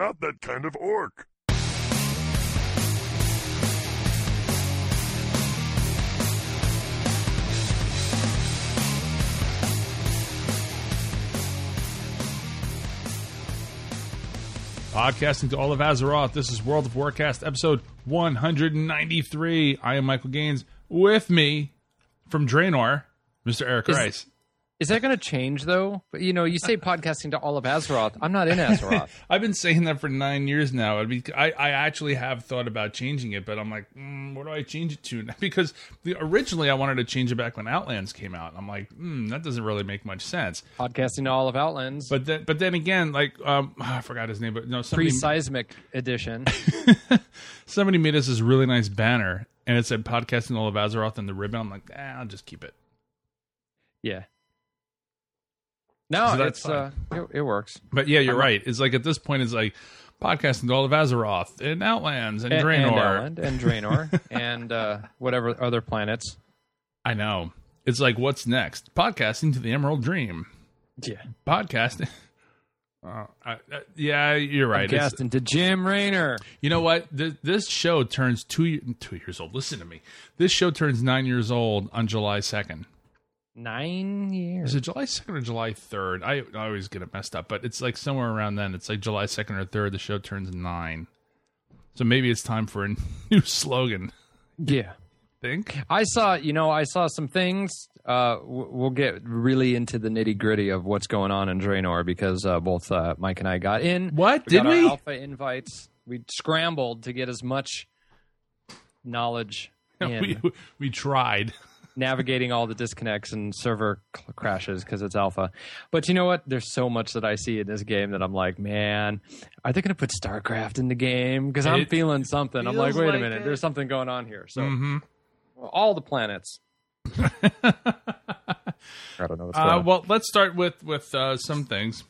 not that kind of orc. Podcasting to all of Azeroth. This is World of Warcast, episode 193. I am Michael Gaines. With me from Draenor, Mr. Eric Is- Rice. Is that going to change though? But you know, you say podcasting to all of Azeroth. I'm not in Azeroth. I've been saying that for nine years now. I, mean, I, I actually have thought about changing it, but I'm like, mm, what do I change it to? Because the, originally I wanted to change it back when Outlands came out. I'm like, mm, that doesn't really make much sense. podcasting to all of Outlands. But then, but then again, like um, I forgot his name, but no, somebody pre-seismic edition. somebody made us this really nice banner, and it said podcasting all of Azeroth and the ribbon. I'm like, eh, I'll just keep it. yeah. No, So it's uh, it, it works. But yeah, you're right. It's like at this point, it's like podcasting to all of Azeroth and Outlands and, And, Draenor. and and Draenor and uh, whatever other planets. I know. It's like, what's next? Podcasting to the Emerald Dream. Yeah. Podcasting. Uh, I, uh, yeah, you're right. It's- Casting to Jim Raynor. you know what? This, this show turns two two years old. Listen to me. This show turns nine years old on July second. Nine years. Is it July second or July third? I, I always get it messed up, but it's like somewhere around then. It's like July second or third. The show turns nine. So maybe it's time for a new slogan. Yeah. Think. I saw, you know, I saw some things. Uh, we'll get really into the nitty gritty of what's going on in Draenor because uh, both uh, Mike and I got in. What We did we? alpha invites. We scrambled to get as much knowledge in we we tried. Navigating all the disconnects and server cl- crashes because it's alpha. But you know what? There's so much that I see in this game that I'm like, man, are they going to put StarCraft in the game? Because I'm It feeling something. I'm like, wait like a minute, it. there's something going on here. So Mhm. all the planets. I don't know what's going Uh, on. well, let's start with with uh, some things.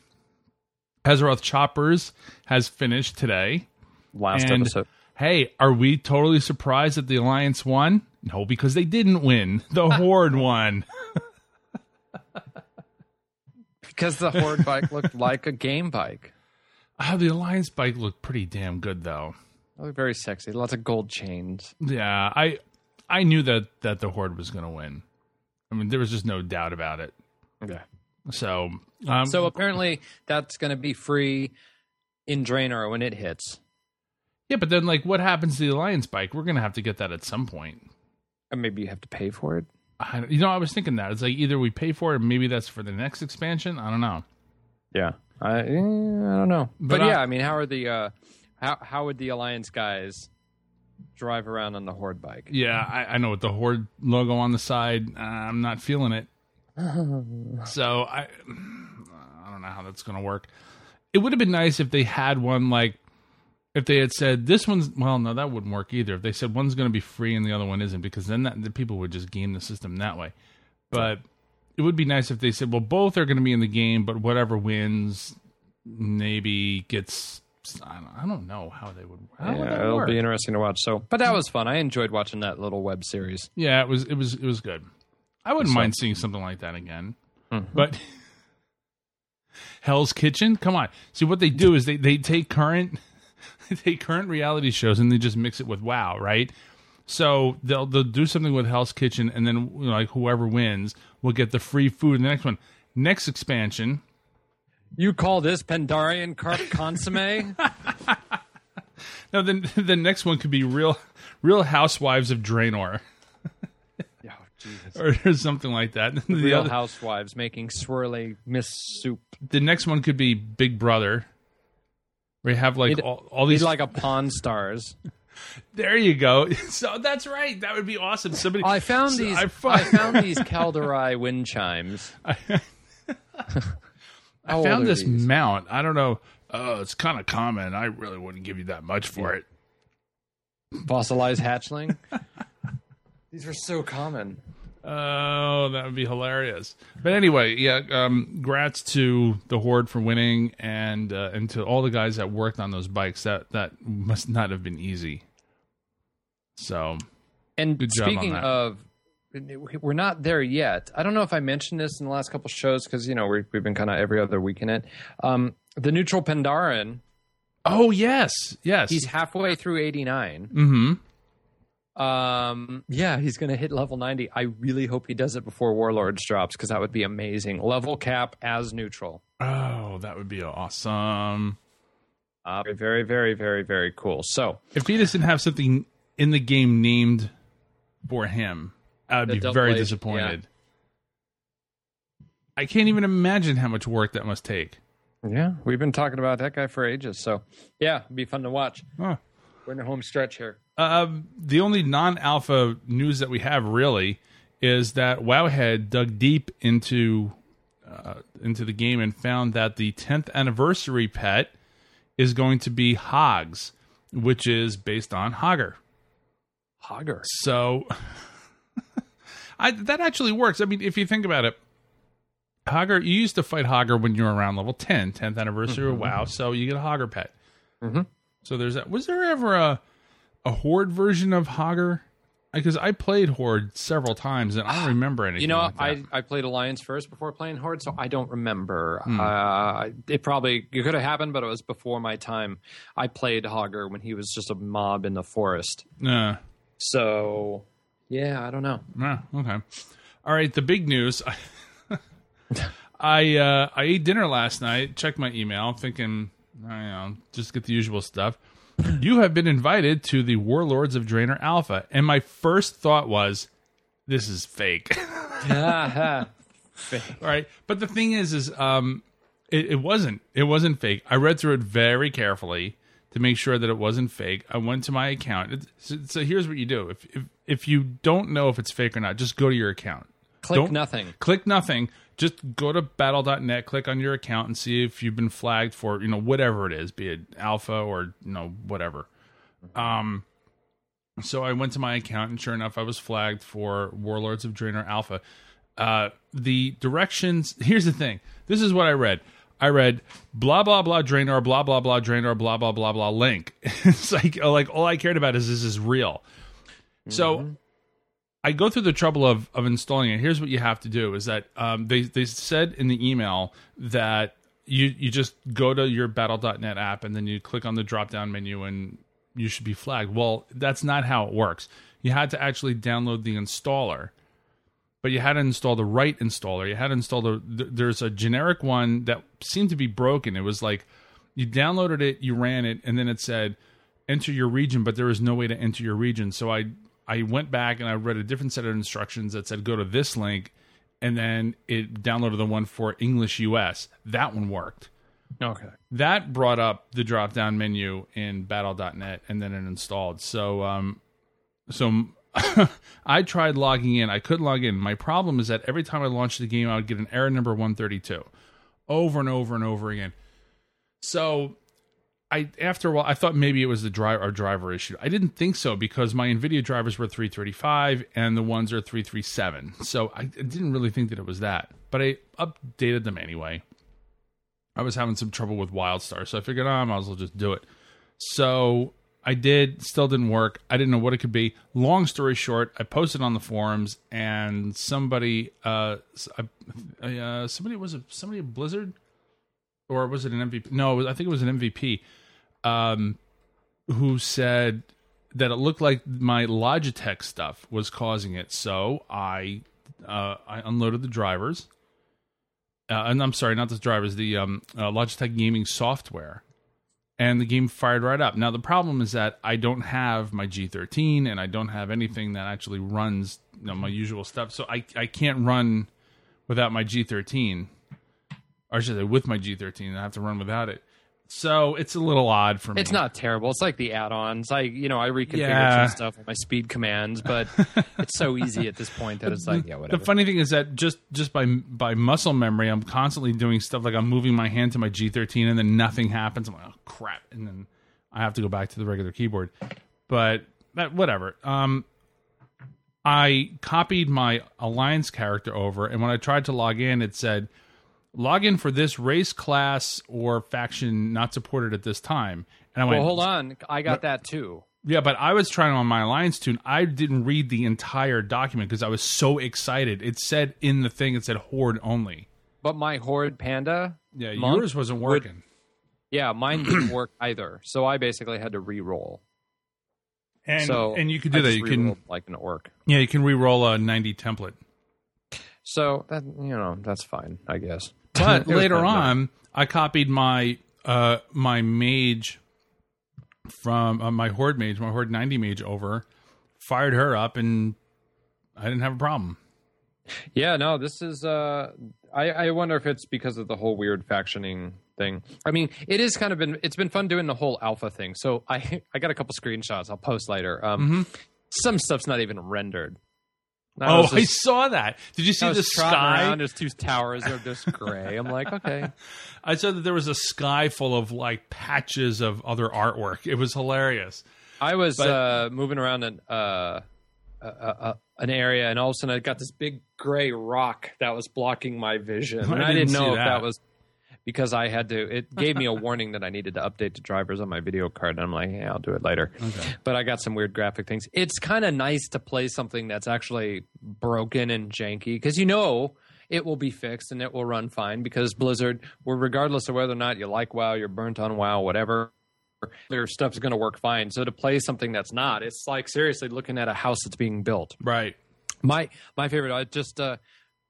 Azeroth Choppers has finished today. Last and- episode. Hey, are we totally surprised that the Alliance won? No, because they didn't win. The Horde won. Because the Horde bike looked like a game bike. Oh, the Alliance bike looked pretty damn good, though. It looked very sexy. Lots of gold chains. Yeah, I I knew that that the Horde was going to win. I mean, there was just no doubt about it. Yeah. So, um, So apparently that's going to be free in Draenor when it hits. Yeah, but then like, what happens to the Alliance bike? We're going to have to get that at some point. And maybe you have to pay for it. I, you know, I was thinking that it's like either we pay for it, maybe that's for the next expansion. I don't know. Yeah, I, eh, I don't know, but, But I- yeah, I mean, how are the uh, how how would the Alliance guys drive around on the Horde bike? Yeah, I, I know with the Horde logo on the side, uh, I'm not feeling it. so I, I don't know how that's going to work. It would have been nice if they had one like, if they had said this one's well, no, that wouldn't work either. If they said one's going to be free and the other one isn't, because then that, the people would just game the system that way. But it would be nice if they said, well, both are going to be in the game, but whatever wins, maybe gets. I don't, I don't know how they would. How yeah, that it'll work? be interesting to watch. So, but that was fun. I enjoyed watching that little web series. Yeah, it was it was it was good. I wouldn't So- mind seeing something like that again. Mhm. But Hell's Kitchen, come on. See what they do is they they take current they take current reality shows and they just mix it with WoW, right? So they'll they'll do something with Hell's Kitchen and then you know, like whoever wins will get the free food in the next one. Next expansion, You call this Pandarian carp consomme? no, then the next one could be real Real Housewives of Draenor oh, Jesus. or something like that. The Real other- Housewives making swirly mist soup. the next one could be Big Brother. You have like He'd- all, all these. like a Pawn Stars. there you go. So that's right. That would be awesome. Somebody. I found So these. I I, found these Kaldorei wind chimes. I found this these? mount. I don't know. Oh, it's kind of common. I really wouldn't give you that much for it. fossilized hatchling. these are so common. Oh, that would be hilarious. But anyway, yeah. Um, grats to the horde for winning, and uh, and to all the guys that worked on those bikes. That that must not have been easy. So And Good job speaking of, we're not there yet. I don't know if I mentioned this in the last couple shows because you know we we've been kind of every other week in it. Um, the neutral Pandaren Oh yes, yes. He's halfway through 89. mm-hmm. Um, yeah, he's going to hit level 90. I really hope he does it before Warlords drops because that would be amazing. Level cap as neutral. Oh, that would be awesome. Uh, very, very, very, very cool. So, If he doesn't have something in the game named for him, I'd be very disappointed. I can't even imagine how much work that must take. yeah, we've been talking about that guy for ages. So, yeah, it'd be fun to watch. Huh. We're in the home stretch here. Um, the only non-alpha news that we have really is that Wowhead dug deep into uh, into the game and found that the 10th anniversary pet is going to be Hogs, which is based on Hogger. Hogger. So I that actually works. I mean, if you think about it, Hogger, you used to fight Hogger when you were around level 10, 10th anniversary of WoW, so you get a Hogger pet. Mhm. So there's that. Was there ever a a Horde version of Hogger? Because I played Horde several times and I don't remember anything. You know, like. I, I played Alliance first before playing Horde, so I don't remember. Uh, it probably it could have happened, but it was before my time. I played Hogger when he was just a mob in the forest. Uh, So, yeah, I don't know. Ah, okay. All right. The big news. I uh, I ate dinner last night. Checked my email, thinking, I don't know, just get the usual stuff. You have been invited to the Warlords of Draenor Alpha, and my first thought was, this is fake. All right, but the thing is, is um, it, it wasn't. It wasn't fake. I read through it very carefully to make sure that it wasn't fake. I went to my account. So, so here's what you do: if, if if you don't know if it's fake or not, just go to your account. Click Don't- nothing. Click nothing. Just go to battle.net, click on your account, and see if you've been flagged for you know whatever it is, be it alpha or you know whatever. Um, so I went to my account, and sure enough, I was flagged for Warlords of Draenor Alpha. Uh, the directions. Here's the thing. This is what I read. I read blah blah blah Draenor, blah blah blah Draenor, blah blah blah blah link. it's like like all I cared about is this is real. So I go through the trouble of of installing it. Here's what you have to do: is that um, they they said in the email that you you just go to your Battle.net app and then you click on the drop down menu and you should be flagged. Well, that's not how it works. You had to actually download the installer, but you had to install the right installer. You had to install the th- there's a generic one that seemed to be broken. It was like you downloaded it, you ran it, and then it said enter your region, but there was no way to enter your region. So I I went back and I read a different set of instructions that said go to this link, and then it downloaded the one for English US. That one worked. Okay. That brought up the drop down menu in battle.net and then it installed. So um so I tried logging in. I couldn't log in. My problem is that every time I launched the game, I would get an error number 132 over and over and over again. So I after a while I thought maybe it was the driver our driver issue. I didn't think so because my Nvidia drivers were 335 and the ones are 337. So I didn't really think that it was that. But I updated them anyway. I was having some trouble with WildStar, so I figured, oh, I might as well just do it. So I did, still didn't work. I didn't know what it could be. Long story short, I posted on the forums, and somebody, uh, uh, somebody was a somebody at Blizzard, or was it an MVP? No, I think it was an MVP, um, who said that it looked like my Logitech stuff was causing it. So I, uh, I unloaded the drivers uh, and I'm sorry, not the drivers, the um, uh, Logitech gaming software, and the game fired right up. Now the problem is that I don't have my G13 and I don't have anything that actually runs you know, my usual stuff, so I I can't run without my G13, or should I say with my G13. I have to run without it. So it's a little odd for me. It's not terrible. It's like the add-ons. I, you know, I reconfigure Yeah. some stuff with my speed commands, but it's so easy at this point that it's like, yeah, whatever. The funny thing is that just just by by muscle memory, I'm constantly doing stuff like I'm moving my hand to my G13 and then nothing happens. I'm like, oh crap, and then I have to go back to the regular keyboard. But that whatever. Um, I copied my alliance character over, and when I tried to log in, it said log in for this race, class, or faction not supported at this time. And I went, well, hold on. I got that too. yeah, but I was trying on my alliance toon. I didn't read the entire document because I was so excited. It said in the thing, it said horde only. But my Horde Panda, Yeah, Monk yours wasn't would- working. Yeah, mine didn't work either. So I basically had to re-roll. And so and you can do I that. You can like an orc. yeah, you can re-roll a 90 template. So that you know that's fine, I guess. But later kind of nice. on, I copied my uh my mage from uh, my horde mage, my horde 90 mage over, fired her up and I didn't have a problem. Yeah, no, this is. uh I I wonder if it's because of the whole weird factioning thing. I mean, it is kind of been. It's been fun doing the whole alpha thing. So I I got a couple screenshots. I'll post later. Um, some stuff's not even rendered. I oh, was I saw that. Did you see the sky? Around, there's two towers. They're just gray. I'm like, okay. I saw that there was a sky full of like patches of other artwork. It was hilarious. I was But- uh, moving around an uh, uh, uh, an area, and all of a sudden I got this big gray rock that was blocking my vision, I and I, didn't didn't know if that. that was because I had to. It gave me a warning that I needed to update the drivers on my video card, and I'm like, yeah, I'll do it later. Okay. But I got some weird graphic things. It's kind of nice to play something that's actually broken and janky because you know it will be fixed and it will run fine because Blizzard, regardless of whether or not you like WoW, you're burnt on WoW, whatever, their stuff's going to work fine. So to play something that's not, it's like seriously looking at a house that's being built. Right. My my favorite. I just uh,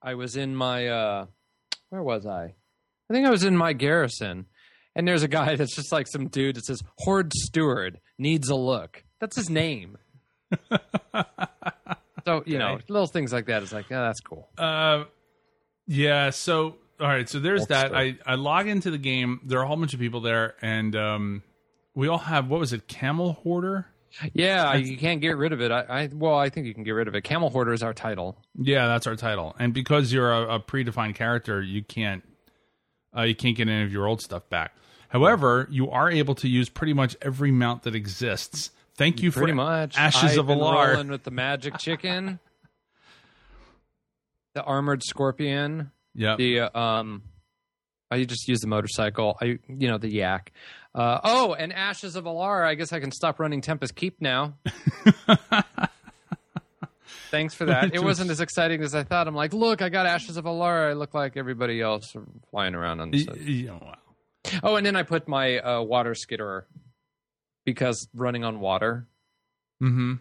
I was in my uh, where was I? I think I was in my garrison, and there's a guy that's just like some dude that says Horde Steward needs a look. That's his name. so you know, little things like that is like, yeah, that's cool. Uh, yeah. So, all right. So there's that. I, I log into the game. There are a whole bunch of people there, and um, we all have what was it? Camel hoarder. Yeah, you can't get rid of it. I, I well, I think you can get rid of it. Camel Hoarder is our title. Yeah, that's our title. And because you're a, a predefined character, you can't uh, you can't get any of your old stuff back. However, you are able to use pretty much every mount that exists. Thank you Pretty for much. Ashes I've of Al'ar. rolling with the magic chicken, the armored scorpion, Yeah. the uh, um I just use the motorcycle. I you know the yak. Uh, oh, and Ashes of Alara. I guess I can stop running Tempest Keep now. Thanks for that. It wasn't as exciting as I thought. I'm like, look, I got Ashes of Alara. I look like everybody else flying around on the Y- side. wow. Oh, and then I put my uh, water skitterer because running on water, Mm-hmm.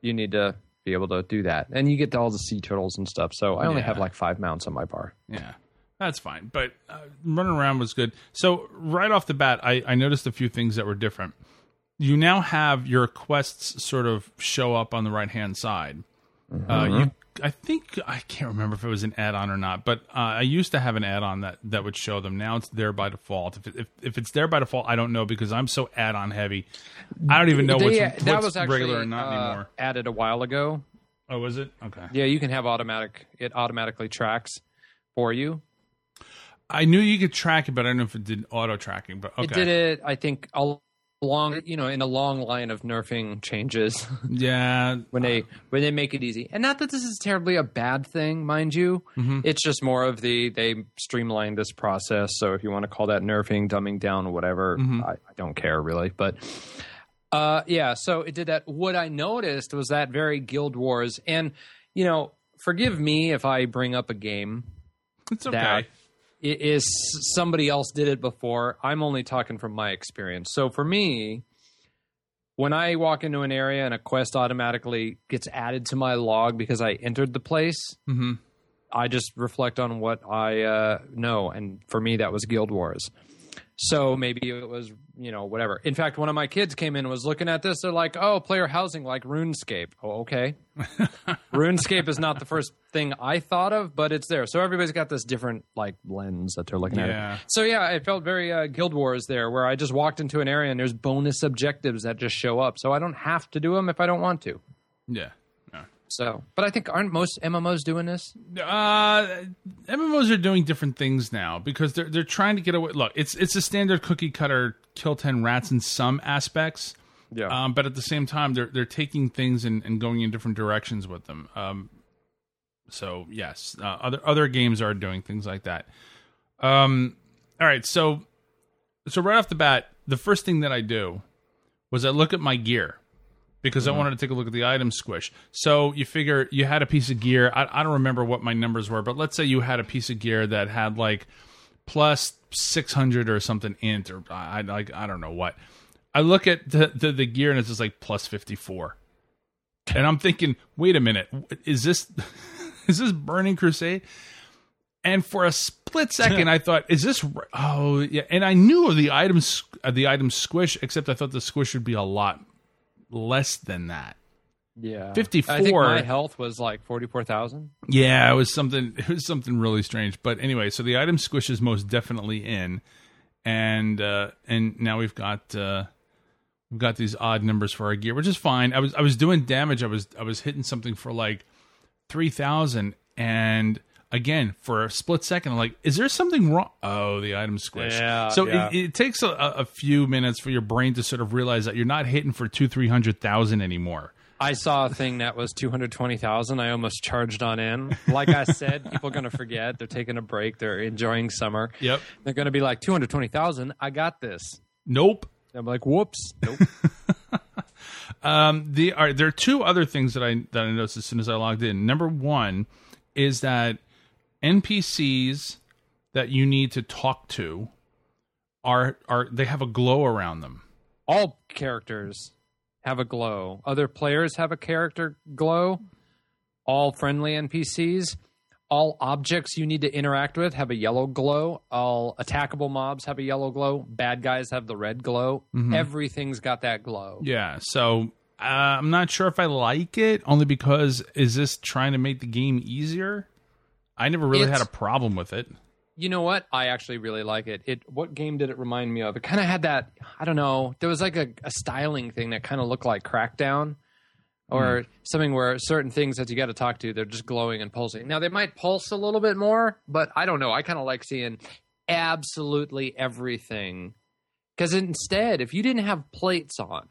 you need to be able to do that, and you get all the sea turtles and stuff. So I only Yeah. have like five mounts on my bar. Yeah, that's fine. But uh, running around was good. So right off the bat, I, I noticed a few things that were different. You now have your quests sort of show up on the right hand side. Uh, you, I think I can't remember if it was an add-on or not, but uh, I used to have an add-on that, that would show them. Now it's there by default. If, it, if if it's there by default, I don't know because I'm so add-on heavy. I don't even know They- what's, that what's was actually regular and not uh, anymore. added a while ago. Oh, was it? Okay. Yeah, you can have automatic. It automatically tracks for you. I knew you could track it, but I don't know if it did auto tracking. But okay. It did it. I think along, you know, in a long line of nerfing changes Yeah. when they when they make it easy. And not that this is terribly a bad thing, mind you. It's just more of the they streamlined this process. So if you want to call that nerfing, dumbing down, whatever, I, I don't care really. But uh, yeah, so it did that. What I noticed was that very Guild Wars, and you know, forgive me if I bring up a game It's okay. that is somebody else did it before. I'm only talking from my experience. So for me, when I walk into an area and a quest automatically gets added to my log because I entered the place, hmm I just reflect on what I uh, know, and for me that was Guild Wars. So maybe it was you know whatever. In fact, one of my kids came in and was looking at this. They're like, "Oh, player housing like RuneScape." Oh, okay. RuneScape is not the first thing I thought of, but it's there. So everybody's got this different like lens that they're looking Yeah. at. It. So yeah, it felt very uh, Guild Wars there, where I just walked into an area and there's bonus objectives that just show up. So I don't have to do them if I don't want to. Yeah. Yeah. So, but I think aren't most MMOs doing this? Uh, MMOs are doing different things now because they're they're trying to get away. Look, it's it's a standard cookie cutter kill ten rats in some aspects, Yeah. um, but at the same time they're they're taking things and, and going in different directions with them. Um, so yes, uh, other other games are doing things like that. Um, all right, so so right off the bat, the first thing that I do was I look at my gear because I mm-hmm. wanted to take a look at the item squish. So you figure you had a piece of gear. I, I don't remember what my numbers were, but let's say you had a piece of gear that had like plus 600 or something int or I like I don't know what. I look at the, the, the gear and it's just like plus 54. And I'm thinking, wait a minute, is this is this Burning Crusade? And for a split second, I thought, is this? Oh, yeah. And I knew of the items, the item squish, except I thought the squish would be a lot less than that. Yeah, 54. I think my health was like forty four thousand. Yeah, it was something. It was something really strange. But anyway, so the item squishes most definitely in, and uh, and now we've got uh, we've got these odd numbers for our gear, which is fine. I was I was doing damage. I was I was hitting something for like three thousand, and again for a split second, I'm like, is there something wrong? Oh, the item squish. Yeah, so yeah. It, it takes a, a few minutes for your brain to sort of realize that you're not hitting for two three hundred thousand anymore. I saw a thing that was 220,000. I almost charged on in. Like I said, people are going to forget. They're taking a break. They're enjoying summer. Yep. They're going to be like 220,000. I got this. Nope. I'm like, whoops. Nope. Um, the are there are two other things that I that I noticed as soon as I logged in. Number one is that NPCs that you need to talk to are are they have a glow around them. All characters have a glow. Other players have a character glow. All friendly NPCs. All objects you need to interact with have a yellow glow. All attackable mobs have a yellow glow. Bad guys have the red glow. Everything's got that glow. Yeah, so uh, I'm not sure if I like it only because is this trying to make the game easier? I never really It's- had a problem with it. You know what? I actually really like it. It what game did it remind me of? It kind of had that I don't know. There was like a, a styling thing that kind of looked like Crackdown, or hmm. something where certain things that you got to talk to, they're just glowing and pulsing. Now they might pulse a little bit more, but I don't know. I kind of like seeing absolutely everything because instead, if you didn't have plates on,